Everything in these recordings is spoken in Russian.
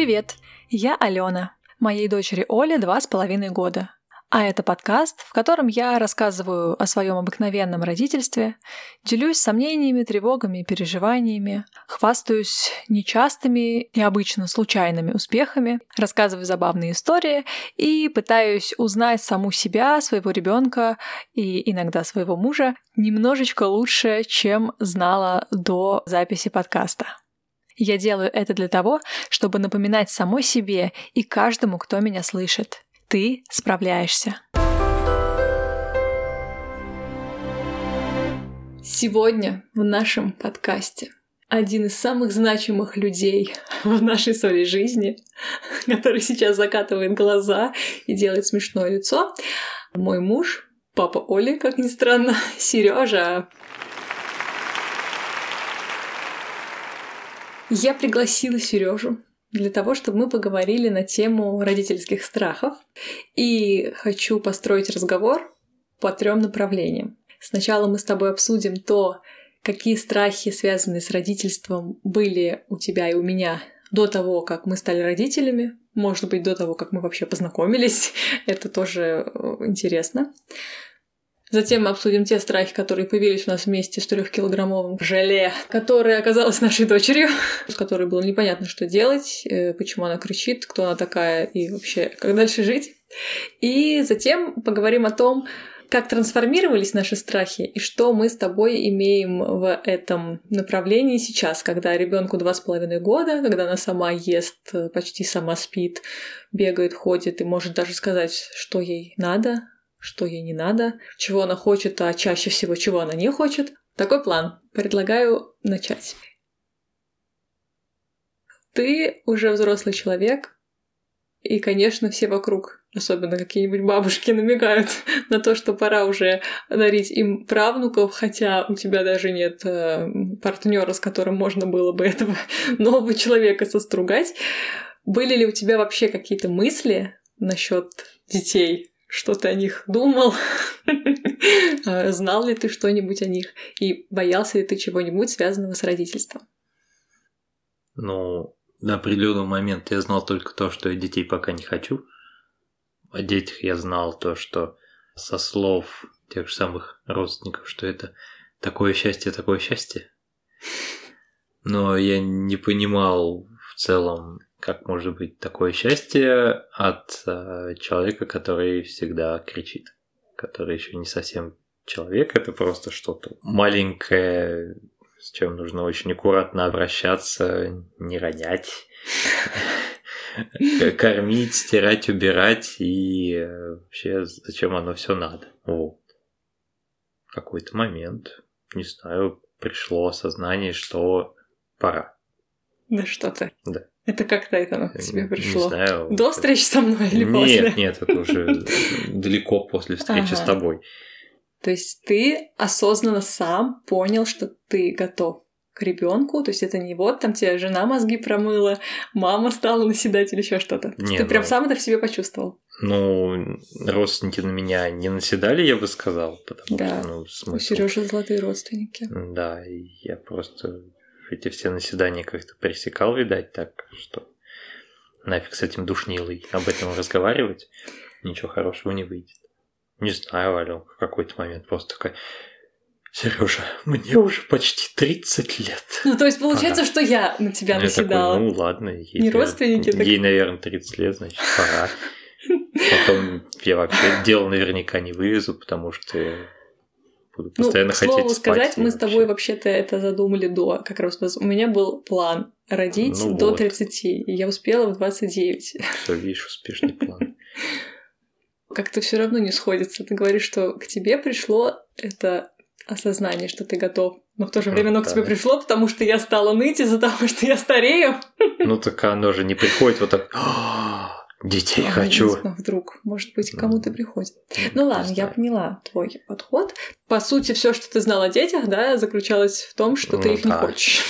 Привет, я Алена. Моей дочери Оле два с половиной года. А это подкаст, в котором я рассказываю о своем обыкновенном родительстве, делюсь сомнениями, тревогами и переживаниями, хвастаюсь нечастыми и обычно случайными успехами, рассказываю забавные истории и пытаюсь узнать саму себя, своего ребенка и иногда своего мужа немножечко лучше, чем знала до записи подкаста. Я делаю это для того, чтобы напоминать самой себе и каждому, кто меня слышит – ты справляешься. Сегодня в нашем подкасте один из самых значимых людей в нашей своей жизни, который сейчас закатывает глаза и делает смешное лицо, мой муж, папа Оли, как ни странно, Сережа. Я пригласила Сережу для того, чтобы мы поговорили на тему родительских страхов. И хочу построить разговор по трем направлениям. Сначала мы с тобой обсудим то, какие страхи, связанные с родительством, были у тебя и у меня до того, как мы стали родителями, может быть, до того, как мы вообще познакомились. Это тоже э, интересно. Затем мы обсудим те страхи, которые появились у нас вместе с трехкилограммовым желе, которое оказалось нашей дочерью, с которой было непонятно, что делать, э, почему она кричит, кто она такая и вообще, как дальше жить. И затем поговорим о том, как трансформировались наши страхи и что мы с тобой имеем в этом направлении сейчас, когда ребенку два с половиной года, когда она сама ест, почти сама спит, бегает, ходит и может даже сказать, что ей надо, что ей не надо, чего она хочет, а чаще всего чего она не хочет. Такой план. Предлагаю начать. Ты уже взрослый человек, и, конечно, все вокруг, особенно какие-нибудь бабушки, намекают на то, что пора уже дарить им правнуков, хотя у тебя даже нет э, партнера, с которым можно было бы этого нового человека состругать. Были ли у тебя вообще какие-то мысли насчет детей? Что ты о них думал, а, знал ли ты что-нибудь о них и боялся ли ты чего-нибудь связанного с родительством? Ну, до определенного момента я знал только то, что я детей пока не хочу. О детях я знал то, что со слов тех же самых родственников, что это такое счастье, такое счастье. Но я не понимал в целом, как может быть такое счастье от э, человека, который всегда кричит, который еще не совсем человек, это просто что-то маленькое, с чем нужно очень аккуратно обращаться, не ронять, кормить, стирать, убирать и э, вообще зачем оно все надо. Вот. В какой-то момент, не знаю, пришло осознание, что пора. Да что ты. Да. Это как-то это к тебе пришло? Не знаю. До встречи со мной или нет, после? Нет, нет, это уже далеко после встречи с тобой. То есть ты осознанно сам понял, что ты готов к ребенку, то есть это не вот там тебе жена мозги промыла, мама стала наседать или еще что-то. Нет, ты прям ну, сам это в себе почувствовал. Ну, родственники на меня не наседали, я бы сказал, потому да. что, ну, смысл... У Сережи золотые родственники. Да, я просто эти все наседания как-то пресекал, видать, так что нафиг с этим душнилой об этом разговаривать, ничего хорошего не выйдет. Не знаю, Алёнка в какой-то момент просто такая, Сережа, мне уже почти 30 лет. Ну, то есть получается, пора. что я на тебя ну, наседала. Такой, ну, ладно. Если не родственники? Ей, так... наверное, 30 лет, значит, пора. Потом я вообще дело наверняка не вывезу, потому что буду ну, постоянно ну, хотеть слову спать сказать, мы с тобой вообще-то это задумали до, как раз у меня был план родить ну до вот. 30, и я успела в 29. Все, видишь, успешный план. Как-то все равно не сходится. Ты говоришь, что к тебе пришло это осознание, что ты готов. Но в то же время оно да. к тебе пришло, потому что я стала ныть из-за того, что я старею. Ну так оно же не приходит вот так. Детей а, хочу. Вдруг, может быть, кому-то приходит. Ну ладно, я поняла твой подход. По сути, все, что ты знал о детях, да, заключалось в том, что ну, ты их да. не хочешь.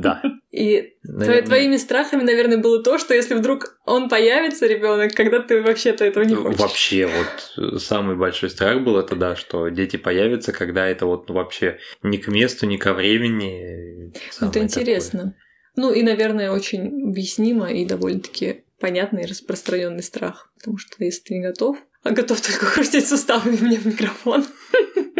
Да. И наверное... твоими страхами, наверное, было то, что если вдруг он появится, ребенок, когда ты вообще-то этого не хочешь. Вообще, вот самый большой страх был это, да, что дети появятся, когда это вот ну, вообще ни к месту, ни ко времени. Ну, это интересно. Такое. Ну и, наверное, очень объяснимо и довольно-таки понятный распространенный страх. Потому что если ты не готов, а готов только хрустеть суставами мне в микрофон,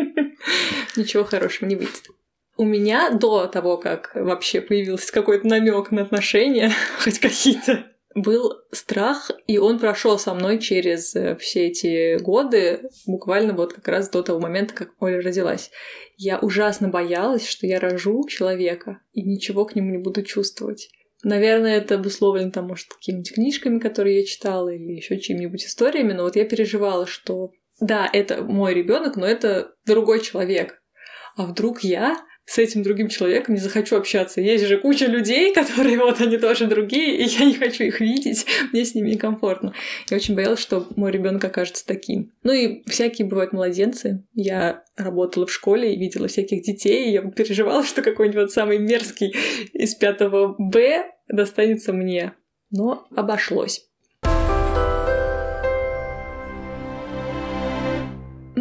ничего хорошего не выйдет. У меня до того, как вообще появился какой-то намек на отношения, хоть какие-то, был страх, и он прошел со мной через э, все эти годы, буквально вот как раз до того момента, как Оля родилась. Я ужасно боялась, что я рожу человека и ничего к нему не буду чувствовать. Наверное, это обусловлено там, может, какими-нибудь книжками, которые я читала, или еще чьими-нибудь историями, но вот я переживала, что да, это мой ребенок, но это другой человек. А вдруг я с этим другим человеком не захочу общаться. Есть же куча людей, которые вот они тоже другие, и я не хочу их видеть, мне с ними некомфортно. Я очень боялась, что мой ребенок окажется таким. Ну и всякие бывают младенцы. Я работала в школе и видела всяких детей, и я переживала, что какой-нибудь вот самый мерзкий из пятого Б достанется мне. Но обошлось.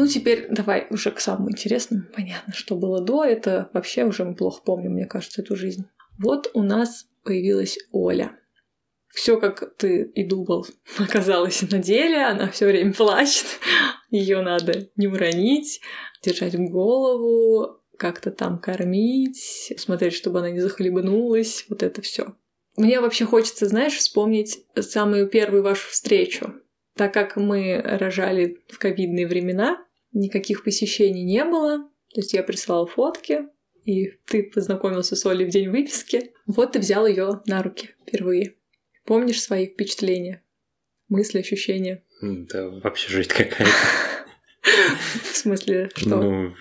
Теперь давай уже к самому интересному. Понятно, что было до, это вообще уже мы плохо помним, мне кажется, эту жизнь. Вот у нас появилась Оля. Все, как ты и думал, оказалось на деле. Она все время плачет. Ее надо не уронить, держать голову, как-то там кормить, смотреть, чтобы она не захлебнулась. Вот это все. Мне вообще хочется, знаешь, вспомнить самую первую вашу встречу. Так как мы рожали в ковидные времена, никаких посещений не было. То есть я присылала фотки, и ты познакомился с Олей в день выписки. Вот ты взял ее на руки впервые. Помнишь свои впечатления, мысли, ощущения? Да, вообще жизнь какая-то. В смысле, что? Ну,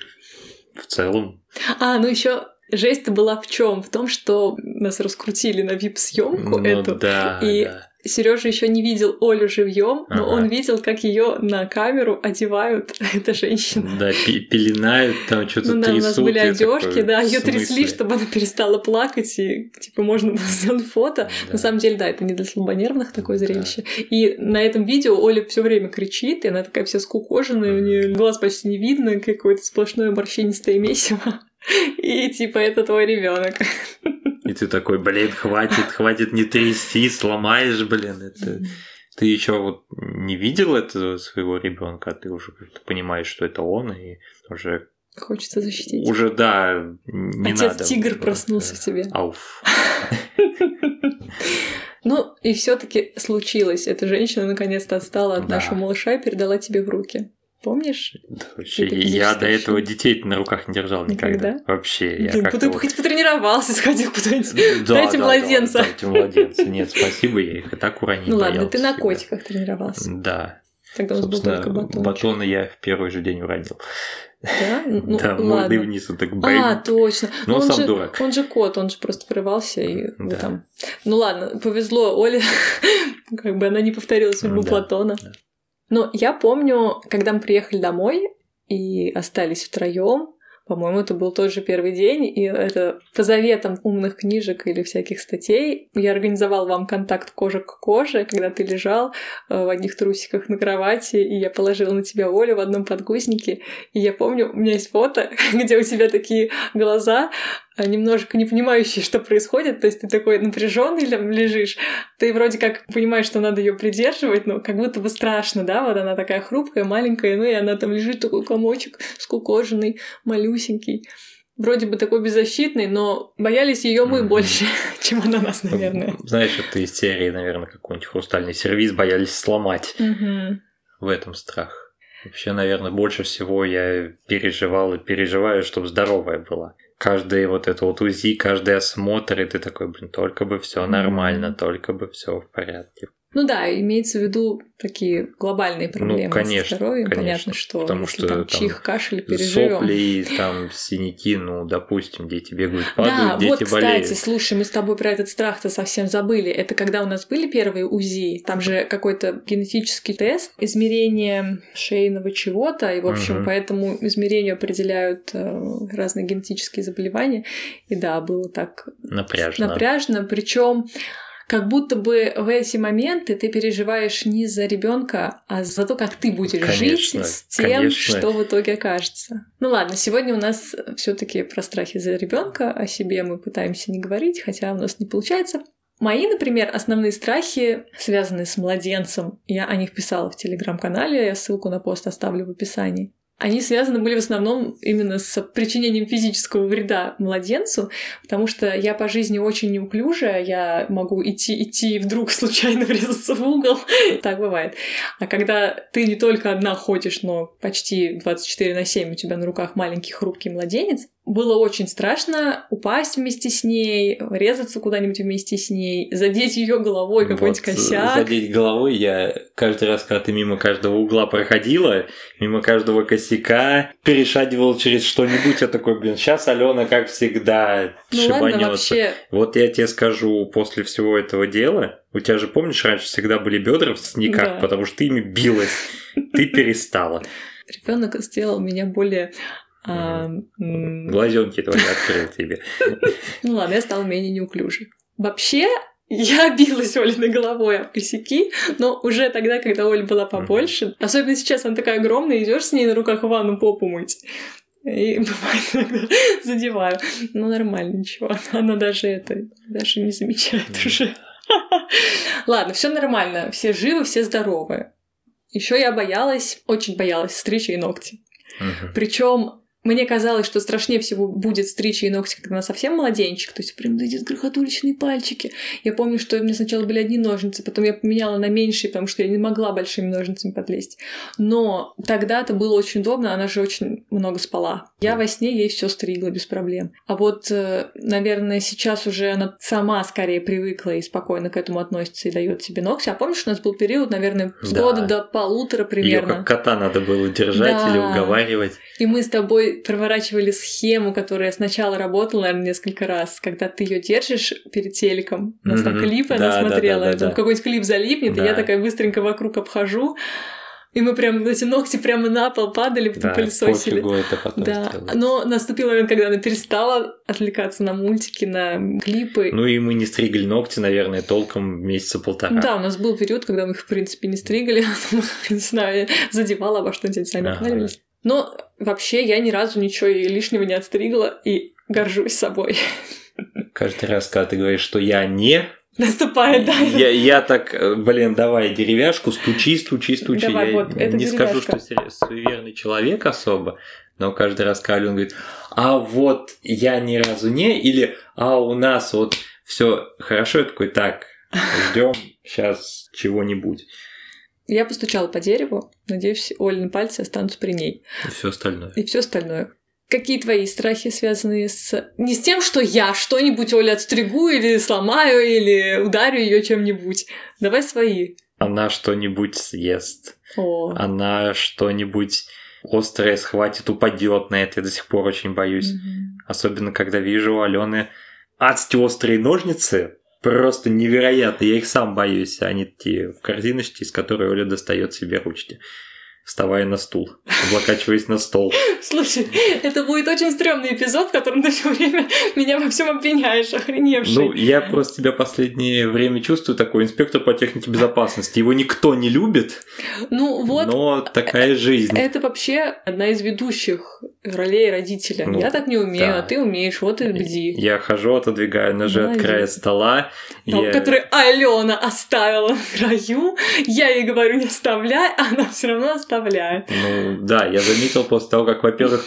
в целом. А, ну еще жесть была в чем? В том, что нас раскрутили на вип-съемку ну, эту. Да, и да. Сережа еще не видел Олю живьем, но Ага. он видел, как ее на камеру одевают эта женщина. Да, пеленают, там что-то Ну да, у трясут. нас были одежки, такой, да, ее трясли, чтобы она перестала плакать, и типа можно было сделать фото. Да. На самом деле, да, это не для слабонервных такое Да. зрелище. И на этом видео Оля все время кричит, и она такая вся скукоженная, у нее глаз почти не видно, какое-то сплошное морщинистое месиво. И типа это твой ребенок. И ты такой, блин, хватит, хватит не трясти, сломаешь, блин. Это... Ты еще вот не видел этого своего ребенка, а ты уже понимаешь, что это он, и уже, Хочется защитить. уже да, не Отец надо. тигр Вот, проснулся в тебе. Ауф. Ну, и все-таки случилось. Эта женщина наконец-то отстала от Да. нашего малыша и передала тебе в руки. Помнишь? Да, вообще, я физическое до этого детей на руках не держал никогда. Никогда? Вообще, я Блин, как-то ты вот- хоть потренировался, сходил куда-нибудь. Да, Дайте да, младенца. Да, дайте младенца. Нет, спасибо, я их и так уронить Ну ладно, ты на котиках тренировался. Да. Тогда у нас был только батон. батоны я в первый же день уронил. Да? Ну, да, мордой вниз, так бэйб. А, точно. Ну, он сам же, дурак. Он же кот, он же просто порывался и Да. там. Ну ладно, повезло Оле, как бы она не повторила судьбу Да, Платона. да. Но я помню, когда мы приехали домой и остались втроем, по-моему, это был тот же первый день, и это по заветам умных книжек или всяких статей я организовал вам контакт кожа к коже, когда ты лежал э, в одних трусиках на кровати, и я положила на тебя Олю в одном подгузнике. И я помню, у меня есть фото, где у тебя такие глаза, немножко не понимающие, что происходит. То есть ты такой напряженный лежишь, ты вроде как понимаешь, что надо ее придерживать, но как будто бы страшно, да, вот она такая хрупкая, маленькая, ну и она там лежит такой комочек скукоженный, малюсенький. Вроде бы такой беззащитный, но боялись ее мы больше, чем она нас, наверное. Знаешь, это из серии, наверное, какой-нибудь хрустальный сервис боялись сломать. Мгм. В этом страх. Вообще, наверное, больше всего я переживал и переживаю, чтобы здоровая была. Каждый вот это вот УЗИ, каждый осмотр, и ты такой, блин, только бы все нормально, только бы все в порядке. Ну да, имеется в виду такие глобальные проблемы Ну, конечно, со здоровьем. конечно, Понятно, что потому что там там чих, кашель переживем. Сопли, там, синяки, ну, допустим, дети бегают, Да, падают, дети вот, кстати, болеют. слушай, мы с тобой про этот страх-то совсем забыли. Это когда у нас были первые УЗИ, там же какой-то генетический тест, измерение шейного чего-то, и, в общем, Мгм. по этому измерению определяют э, разные генетические заболевания. И да, было так Напряжно. напряжно. Причем как будто бы в эти моменты ты переживаешь не за ребенка, а за то, как ты будешь Конечно, жить с тем, конечно. что в итоге окажется. Ну ладно, сегодня у нас все-таки про страхи за ребенка, о себе мы пытаемся не говорить, хотя у нас не получается. Мои, например, основные страхи, связанные с младенцем, я о них писала в телеграм-канале, я ссылку на пост оставлю в описании. Они связаны были в основном именно с причинением физического вреда младенцу, потому что я по жизни очень неуклюжая, я могу идти, идти и вдруг случайно врезаться в угол. так бывает. А когда ты не только одна ходишь, но почти 24 на 7 у тебя на руках маленький хрупкий младенец, было очень страшно упасть вместе с ней, резаться куда-нибудь вместе с ней, задеть ее головой какой-нибудь Вот, косяк. Задеть головой я каждый раз, когда ты мимо каждого угла проходила, мимо каждого косяка, перешагивал через что-нибудь, я такой, блин, сейчас Алена, как всегда, Ну шибанется. вообще, Вот я тебе скажу, после всего этого дела, у тебя же, помнишь, раньше всегда были бедра в синяках, Да. потому что ты ими билась, ты перестала. ребенок сделал меня более... Глазенки твои открыл тебе. Ну ладно, я стала менее неуклюжей. Вообще, я билась Олиной головой об косяки, но уже тогда, когда Оля была побольше, особенно сейчас она такая огромная, идешь с ней на руках в ванну попу мыть. И бывает иногда задеваю. Ну, нормально, ничего. Она даже это даже не замечает уже. Ладно, все нормально. Все живы, все здоровы. Еще я боялась, очень боялась стричь ей ногти. Мгм. Причем мне казалось, что страшнее всего будет стричь ей ногти, когда она совсем младенчик, то есть прям вот эти грохотуличные пальчики. Я помню, что у меня сначала были одни ножницы, потом я поменяла на меньшие, потому что я не могла большими ножницами подлезть. Но тогда-то было очень удобно, она же очень много спала. Я во сне ей все стригла без проблем. А вот, э, наверное, сейчас уже она сама скорее привыкла и спокойно к этому относится и дает себе ногти. А помнишь, у нас был период, наверное, с Да. года до полутора примерно. как кота надо было держать или Да. уговаривать. И мы с тобой проворачивали схему, которая сначала работала, наверное, несколько раз, когда ты ее держишь перед телеком. У нас там Мгм. клипы, она Да, да, смотрела, да, да, там какой-нибудь клип залипнет, и я такая быстренько вокруг обхожу. И мы прям эти ногти прямо на пол падали, потом Да, пылесосили. это потом Да, сделать. но наступил момент, когда она перестала отвлекаться на мультики, на клипы. Ну и мы не стригли ногти, наверное, толком месяца полтора. Да, у нас был период, когда мы их, в принципе, не стригали, там, не знаю, задевала обо что-нибудь, сами Ага. Но вообще я ни разу ничего лишнего не отстригла и горжусь собой. Каждый раз, когда ты говоришь, что я не, Наступает, да. я, я так, э, блин, давай деревяшку, стучи, стучи, стучи. Давай, я вот, не скажу, деревяшка. что сер- суеверный человек особо, но каждый раз, когда говорит, а вот я ни разу не, или а у нас вот все хорошо, я такой, так, ждем сейчас чего-нибудь. Я постучала по дереву, надеюсь, Олины пальцы останутся при ней. И все остальное. И все остальное. Какие твои страхи, связанные с... Не с тем, что я что-нибудь Оле отстригу или сломаю, или ударю ее чем-нибудь. Давай свои. Она что-нибудь съест. О. она что-нибудь острое схватит, упадет на это. Я до сих пор очень боюсь. Мгм. Особенно, когда вижу у Алены адски острые ножницы. Просто невероятно. Я их сам боюсь. Они те в корзиночке, из которой Оля достает себе ручки. Вставая на стул, облокачиваясь на стол. Слушай, это будет очень стрёмный эпизод, в котором ты все время меня во всем обвиняешь, охреневший. Ну, я просто тебя последнее время чувствую такой инспектор по технике безопасности. Его никто не любит, Ну вот, но такая жизнь. это вообще одна из ведущих ролей родителя. Ну, я так не умею, да. а ты умеешь, вот и бди. Я хожу, отодвигаю ножи от Молодец. края стола. Там, я- который Алена оставила на краю, я ей говорю не оставляй, а она все равно оставляет. Ну да, я заметил после того, как, во-первых,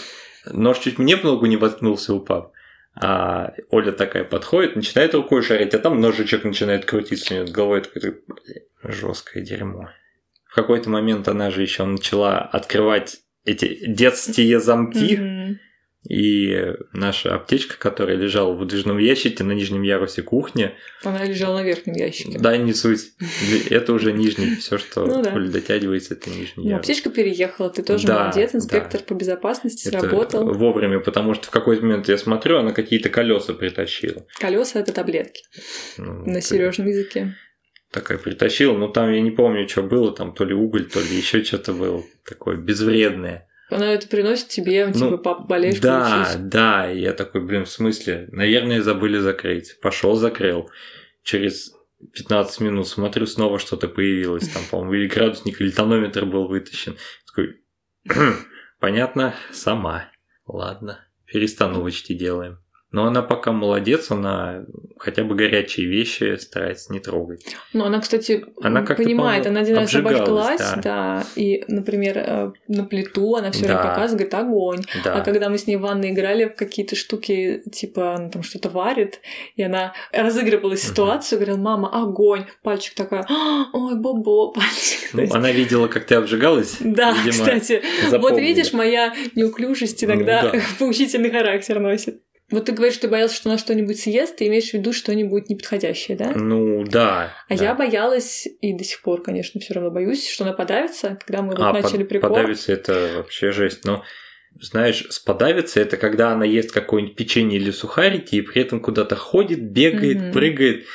нож чуть мне в ногу не воткнулся, упав. А Оля такая подходит, начинает рукой шарить, а там ножичек начинает крутиться у нее над головой. Такой, жесткое дерьмо. В какой-то момент она же еще начала открывать эти детские замки, Мгм. И наша аптечка, которая лежала в выдвижном ящике на нижнем ярусе кухни, Она лежала на верхнем ящике. да, не суть, это уже нижний, все, что Ну да. Дотягивается, это нижний Ну, ярус. аптечка переехала, ты тоже Да, молодец, да. инспектор по безопасности Это сработал. вовремя, потому что в какой-то момент я смотрю, она какие-то колеса притащила. Колеса это таблетки Ну, на ты Сережном языке. Такая притащила, но там я не помню, что было, там то ли уголь, то ли еще что-то было такое безвредное. Она это приносит тебе, Ну, типа, папа, болеешь, да, получись. да, я такой, блин, в смысле? Наверное, забыли закрыть. Пошел, закрыл. Через 15 минут смотрю, снова что-то появилось, там, по-моему, или градусник, или тонометр был вытащен. Такой, понятно, сама. Ладно, перестану вычти делаем. Но она пока молодец, она хотя бы горячие вещи старается не трогать. Ну, она, кстати, она понимает, она один раз обожглась, да. да, и, например, э, на плиту она все да. время показывает, огонь. Да. А когда мы с ней в ванной играли в какие-то штуки, типа, она там что-то варит, и она разыгрывала ситуацию, угу. говорила, мама, огонь, пальчик такая, «А, ой, бобо, пальчик. Ну, она видела, как ты обжигалась. Да, видимо, кстати, запомнила. вот видишь, моя неуклюжесть иногда ну, да. поучительный характер носит. Вот ты говоришь, что ты боялся, что она что-нибудь съест, ты имеешь в виду что-нибудь неподходящее, да? Ну, да. А да. я боялась, и до сих пор, конечно, все равно боюсь, что она подавится, когда мы вот а, начали под, прикол. Подавится это вообще жесть. Но знаешь, сподавится это когда она ест какое-нибудь печенье или сухарики и при этом куда-то ходит, бегает, mm-hmm. прыгает.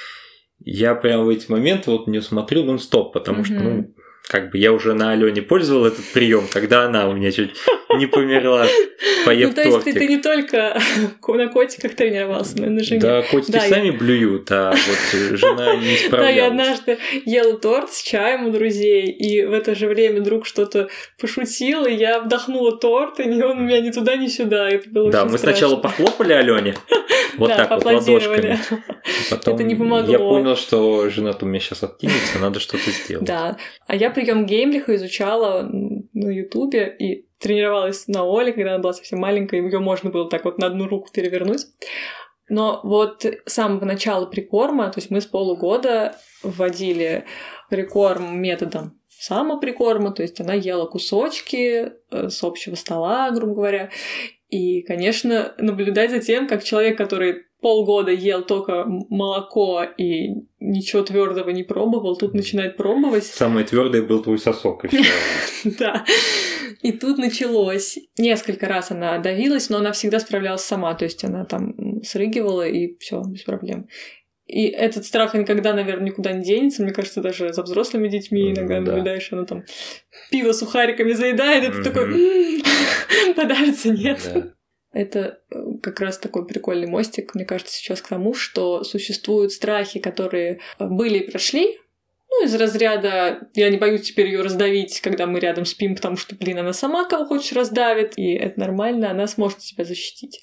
Я прям в эти моменты вот не смотрю нон-стоп, потому mm-hmm. что, ну, как бы я уже на Алене пользовал этот прием, когда она у меня чуть не померла, поев Ну, то есть ты, ты не только на котиках тренировался, но и на жене. Да, котики да, сами я... блюют, а вот жена не справлялась. Да, я однажды ела торт с чаем у друзей, и в это же время друг что-то пошутил, и я вдохнула торт, и он у меня ни туда, ни сюда. Это было Да, мы страшно. сначала похлопали Алене, вот так вот ладошками. Потом Это не помогло. Я понял, что жена-то у меня сейчас откинется, надо что-то сделать. Да. А я прием Геймлиха изучала на Ютубе и тренировалась на Оле, когда она была совсем маленькая, ее можно было так вот на одну руку перевернуть. Но вот с самого начала прикорма, то есть мы с полугода вводили прикорм методом самоприкорма, то есть она ела кусочки э, с общего стола, грубо говоря. И, конечно, наблюдать за тем, как человек, который полгода ел только молоко и ничего твердого не пробовал, тут начинает пробовать. Самое твердое был твой сосок. Да. И тут началось. Несколько раз она давилась, но она всегда справлялась сама. То есть она там срыгивала и все без проблем. И этот страх никогда, наверное, никуда не денется. Мне кажется, даже за взрослыми детьми иногда да. наблюдаешь, она там пиво сухариками заедает, и ты такой, подавится, нет. Это э, как раз такой прикольный мостик, мне кажется, сейчас к тому, что существуют страхи, которые э, были и прошли, ну, из разряда «я не боюсь теперь ее раздавить, когда мы рядом спим, потому что, блин, она сама кого хочешь раздавит, и это нормально, она сможет себя защитить».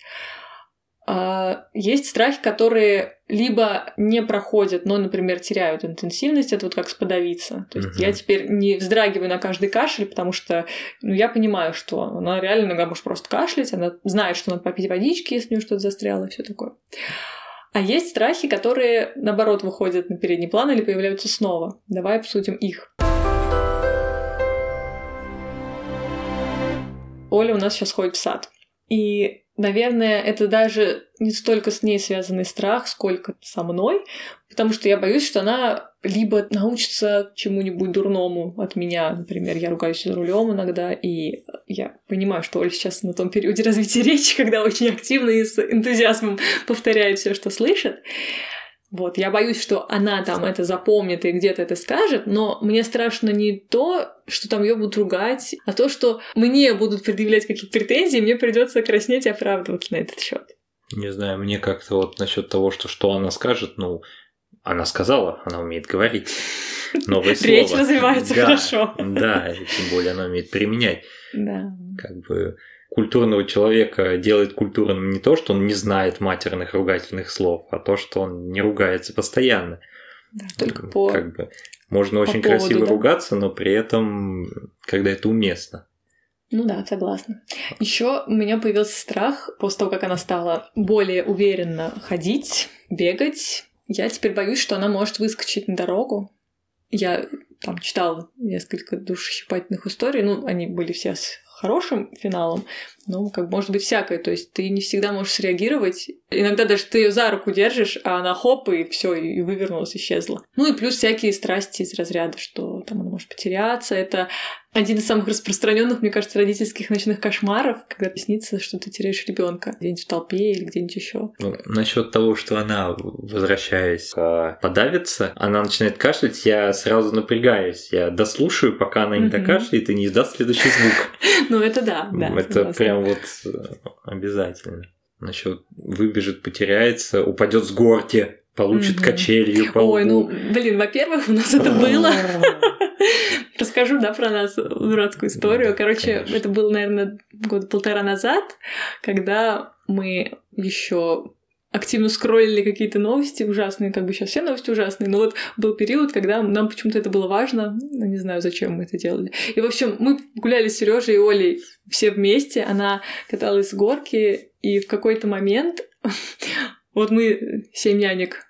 А, есть страхи, которые либо не проходят, но, например, теряют интенсивность, это вот как сподавиться. То есть uh-huh. я теперь не вздрагиваю на каждый кашель, потому что ну, я понимаю, что она реально иногда может просто кашлять, она знает, что надо попить водички, если у нее что-то застряло и все такое. А есть страхи, которые, наоборот, выходят на передний план или появляются снова. Давай обсудим их. Оля у нас сейчас ходит в сад. И Наверное, это даже не столько с ней связанный страх, сколько со мной, потому что я боюсь, что она либо научится чему-нибудь дурному от меня, например, я ругаюсь за рулем иногда, и я понимаю, что Оля сейчас на том периоде развития речи, когда очень активно и с энтузиазмом повторяет все, что слышит. Вот, я боюсь, что она там это запомнит и где-то это скажет, но мне страшно не то, что там ее будут ругать, а то, что мне будут предъявлять какие-то претензии, и мне придется краснеть и оправдываться на этот счет. Не знаю, мне как-то вот насчет того, что что она скажет, ну, она сказала, она умеет говорить новые слова. Речь развивается хорошо. Да, и тем более она умеет применять. Да. Как бы культурного человека делает культурным не то, что он не знает матерных ругательных слов, а то, что он не ругается постоянно. Да, только по... Как бы можно по очень поводу, красиво да? ругаться, но при этом, когда это уместно. Ну да, согласна. Еще у меня появился страх после того, как она стала более уверенно ходить, бегать. Я теперь боюсь, что она может выскочить на дорогу. Я там читала несколько душесчипательных историй, ну, они были все с хорошим финалом, но как может быть всякое. То есть ты не всегда можешь среагировать. Иногда даже ты ее за руку держишь, а она хоп, и все, и вывернулась, исчезла. Ну и плюс всякие страсти из разряда, что там она может потеряться. Это один из самых распространенных, мне кажется, родительских ночных кошмаров, когда снится, что ты теряешь ребенка где-нибудь в толпе или где-нибудь еще. Ну, насчет того, что она, возвращаясь, а, подавится, она начинает кашлять, я сразу напрягаюсь. Я дослушаю, пока она не докашляет и не издаст следующий звук. Ну, это да, да. Это прям вот э, обязательно. Насчет выбежит, потеряется, упадет с горки получит Мгм. качелью по Ой, ну, блин, во-первых, у нас это было. Расскажу, да, про нас дурацкую историю. Короче, конечно. это было, наверное, года полтора назад, когда мы еще активно скроллили какие-то новости ужасные, как бы сейчас все новости ужасные, но вот был период, когда нам почему-то это было важно, ну, не знаю, зачем мы это делали. И, в общем, мы гуляли с Сережей и Олей все вместе, она каталась с горки, и в какой-то момент вот мы, семь нянек,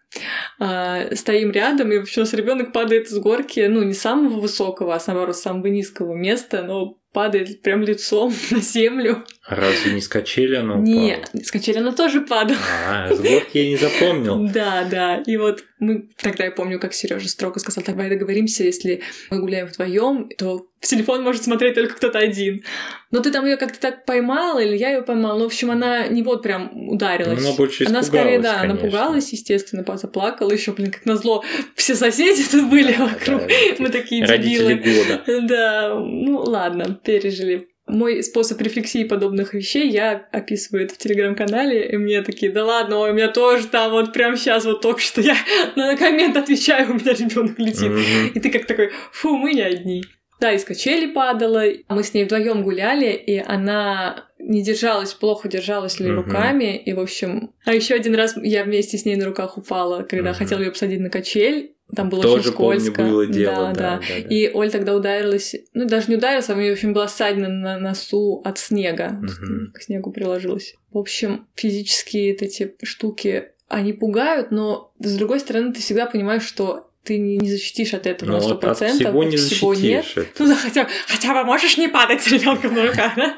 а, стоим рядом, и вообще у нас ребенок падает с горки, ну, не самого высокого, а наоборот, самого низкого места, но падает прям лицом на землю. А Разве не с качели она упала? Не, с качели она тоже падала. А, с горки я не запомнил. Да, да. И вот мы тогда я помню, как Сережа строго сказал, давай договоримся, если мы гуляем вдвоем, то в телефон может смотреть только кто-то один. Но ты там ее как-то так поймала, или я ее поймала. Ну, в общем, она не вот прям ударилась. Она больше Она скорее, да, конечно. напугалась, естественно, заплакала еще, блин, как назло. Все соседи тут были Да, вокруг. да, Мы такие Родители дебилы. года. Да, ну ладно, пережили. Мой способ рефлексии подобных вещей я описываю это в телеграм-канале, и мне такие, да ладно, ой, у меня тоже там вот прям сейчас вот только что я на коммент отвечаю, у меня ребенок летит. И ты как такой, фу, мы не одни. Да, из качели падала, мы с ней вдвоем гуляли, и она не держалась, плохо держалась ли руками, и, в общем... А еще один раз я вместе с ней на руках упала, когда хотела ее посадить на качель, там было Тоже очень помню, скользко. было дело, да, да, да. да, да. И Оль тогда ударилась, ну даже не ударилась, а у нее, в общем, была ссадина на носу от снега. Мгм. К снегу приложилась. В общем, физические эти штуки, они пугают, но с другой стороны ты всегда понимаешь, что ты не защитишь от этого Ну, на сто вот от всего не всего нет. Ну да, хотя, хотя бы можешь не падать с ребенком на руках, да?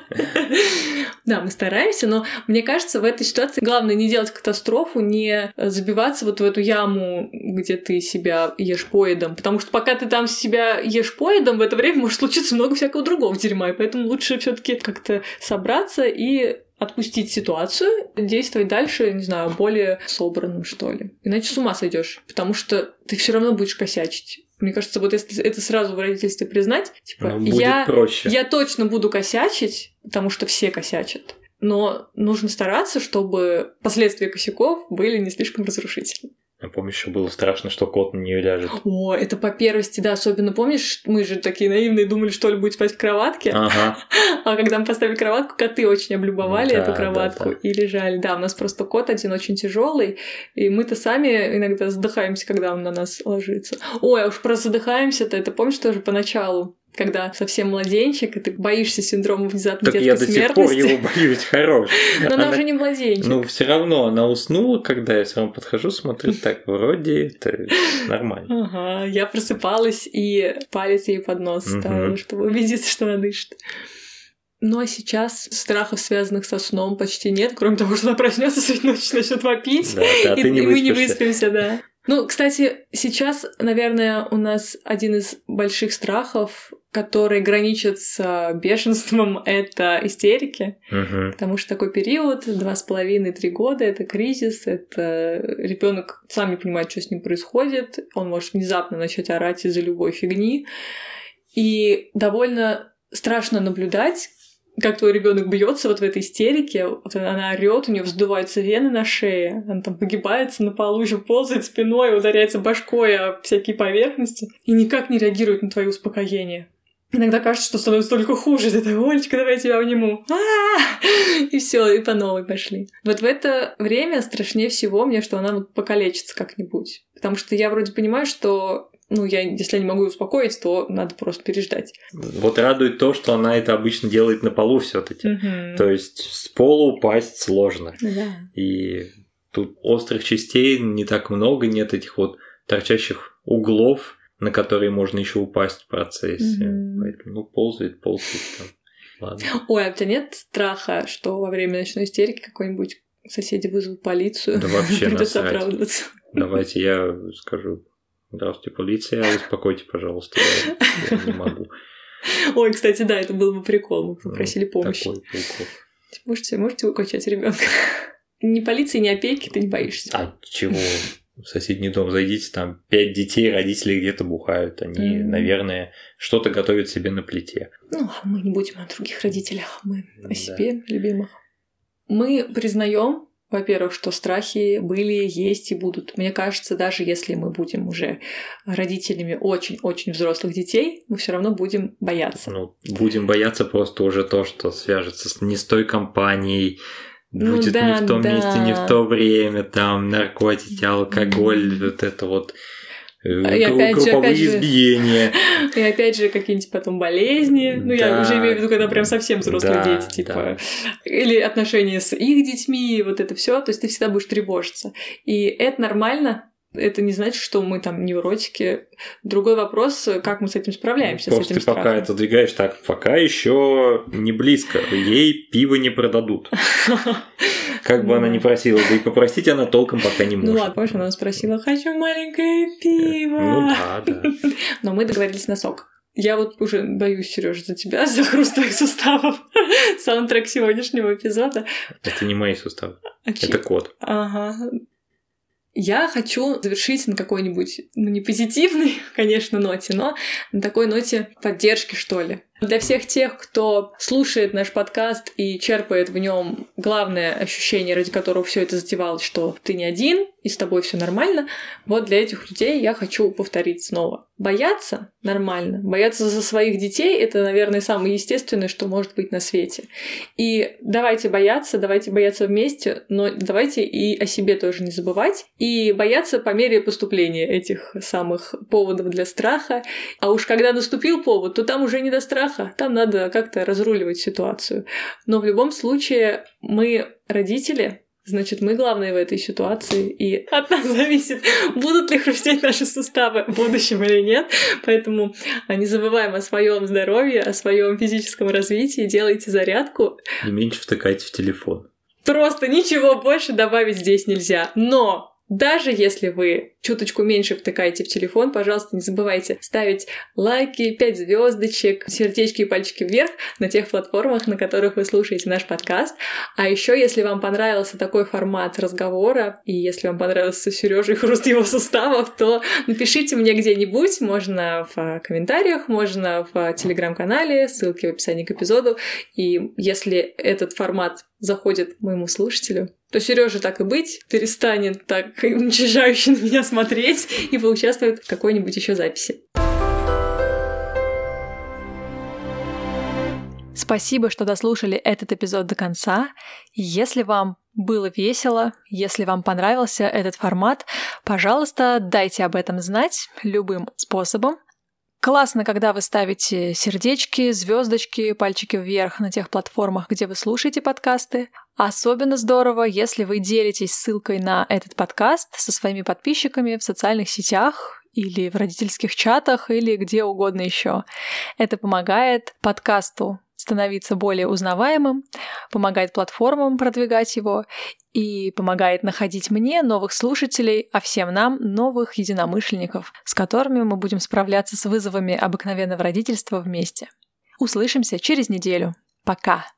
Да, мы стараемся, но мне кажется, в этой ситуации главное не делать катастрофу, не забиваться вот в эту яму, где ты себя ешь поедом, потому что пока ты там себя ешь поедом, в это время может случиться много всякого другого дерьма, и поэтому лучше все таки как-то собраться и отпустить ситуацию, действовать дальше, не знаю, более собранным, что ли. Иначе с ума сойдешь, потому что ты все равно будешь косячить. Мне кажется, вот если это сразу в родительстве признать, типа, будет я, проще. я точно буду косячить, потому что все косячат. Но нужно стараться, чтобы последствия косяков были не слишком разрушительны. Я помню, еще было страшно, что кот на нее ляжет. О, это по первости, да, особенно помнишь, мы же такие наивные думали, что ли, будет спать в кроватке, Ага. а когда мы поставили кроватку, коты очень облюбовали Да, эту да, кроватку да. и лежали. Да, у нас просто кот один очень тяжелый, и мы-то сами иногда задыхаемся, когда он на нас ложится. Ой, а уж про задыхаемся-то, это помнишь тоже поначалу, когда совсем младенчик, и ты боишься синдрома внезапной Так детской я до сих пор смертности. его боюсь, хорош. Но она Она- уже не младенчик. Ну, все равно она уснула, когда я все равно подхожу, смотрю, так, вроде это нормально. Ага, я просыпалась и палец ей под нос ставила, чтобы убедиться, что она дышит. Ну а сейчас страхов, связанных со сном, почти нет, кроме того, что она проснется средь ночи, начнет вопить, Да, да, и, ты не и мы не выспимся, да. Ну, кстати, сейчас, наверное, у нас один из больших страхов, который граничит с бешенством, это истерики. Мгм. Потому что такой период, два с половиной, три года, это кризис, это ребенок сам не понимает, что с ним происходит, он может внезапно начать орать из-за любой фигни. И довольно страшно наблюдать, как твой ребенок бьется вот в этой истерике, вот она орет, у нее вздуваются вены на шее, она там погибается на полу, еще ползает спиной, ударяется башкой о всякие поверхности и никак не реагирует на твои успокоения. Иногда кажется, что становится только хуже. Такой, Олечка, давай я тебя обниму. А-а-а! И все, и по новой пошли. Вот в это время страшнее всего мне, что она вот покалечится как-нибудь. Потому что я вроде понимаю, что ну, я, если я не могу ее успокоить, то надо просто переждать. Вот радует то, что она это обычно делает на полу все-таки. Мгм. То есть с пола упасть сложно. Да. И тут острых частей не так много, нет этих вот торчащих углов, на которые можно еще упасть в процессе. Мгм. Поэтому, ну, ползает, ползает там. Ладно. Ой, а у тебя нет страха, что во время ночной истерики какой-нибудь соседи вызовут полицию? Да вообще Придется оправдываться. Давайте я скажу. Здравствуйте, полиция, успокойте, пожалуйста, я, я не могу. Ой, кстати, да, это был бы прикол. Мы Ну, попросили помощи. Такой прикол. Можете, можете укачать ребенка? Ни полиции, ни опеки ты не боишься. А чего? В соседний дом зайдите, там пять детей, родители где-то бухают. Они, Мгм. наверное, что-то готовят себе на плите. Ну, а мы не будем о других родителях, мы Да. о себе, любимых. Мы признаем во-первых, что страхи были, есть и будут. Мне кажется, даже если мы будем уже родителями очень-очень взрослых детей, мы все равно будем бояться. Ну, будем бояться просто уже то, что свяжется с не с той компанией, Ну будет да, не в том да. месте, не в то время, там наркотики, алкоголь, вот это вот И гру- опять же, групповые же- избиения. И опять же, какие-нибудь потом болезни. Ну, я уже имею в виду, когда прям совсем взрослые Да, дети, типа. да. Или отношения с их детьми, вот это все. То есть ты всегда будешь тревожиться. И это нормально. Это не значит, что мы там невротики. Другой вопрос, как мы с этим справляемся, с Просто этим ты пока страхом. это двигаешь так, пока еще не близко, ей пиво не продадут. Как бы она ни просила, да и попросить она толком пока не Ну может. ладно, помнишь, она спросила, хочу маленькое пиво. Ну да, да. Но мы договорились на сок. Я вот уже боюсь, Сережа, за тебя, за хруст твоих суставов. Саундтрек сегодняшнего эпизода. Это не мои суставы, А это кот. Ага. Я хочу завершить на какой-нибудь, ну, не позитивной, конечно, ноте, но на такой ноте поддержки, что ли. Для всех тех, кто слушает наш подкаст и черпает в нем главное ощущение, ради которого все это затевалось, что ты не один, и с тобой все нормально, вот для этих людей я хочу повторить снова. Бояться нормально. Бояться за своих детей — это, наверное, самое естественное, что может быть на свете. И давайте бояться, давайте бояться вместе, но давайте и о себе тоже не забывать. И бояться по мере поступления этих самых поводов для страха. А уж когда наступил повод, то там уже не до страха, там надо как-то разруливать ситуацию. Но в любом случае мы родители, Значит, мы главные в этой ситуации, и от нас зависит, будут ли хрустеть наши суставы в будущем или нет. Поэтому а, не забываем о своем здоровье, о своем физическом развитии, делайте зарядку. Не меньше втыкайте в телефон. Просто ничего больше добавить здесь нельзя. Но даже если вы чуточку меньше втыкаете в телефон, пожалуйста, не забывайте ставить лайки, 5 звездочек, сердечки и пальчики вверх на тех платформах, на которых вы слушаете наш подкаст. А еще, если вам понравился такой формат разговора, и если вам понравился Сережа и хруст его суставов, то напишите мне где-нибудь, можно в комментариях, можно в телеграм-канале, ссылки в описании к эпизоду. И если этот формат заходит моему слушателю, то Сережа так и быть перестанет так уничижающе на меня смотреть и поучаствует в какой-нибудь еще записи. Спасибо, что дослушали этот эпизод до конца. Если вам было весело, если вам понравился этот формат, пожалуйста, дайте об этом знать любым способом. Классно, когда вы ставите сердечки, звездочки, пальчики вверх на тех платформах, где вы слушаете подкасты. Особенно здорово, если вы делитесь ссылкой на этот подкаст со своими подписчиками в социальных сетях или в родительских чатах или где угодно еще. Это помогает подкасту становиться более узнаваемым, помогает платформам продвигать его и помогает находить мне новых слушателей, а всем нам новых единомышленников, с которыми мы будем справляться с вызовами обыкновенного родительства вместе. Услышимся через неделю. Пока!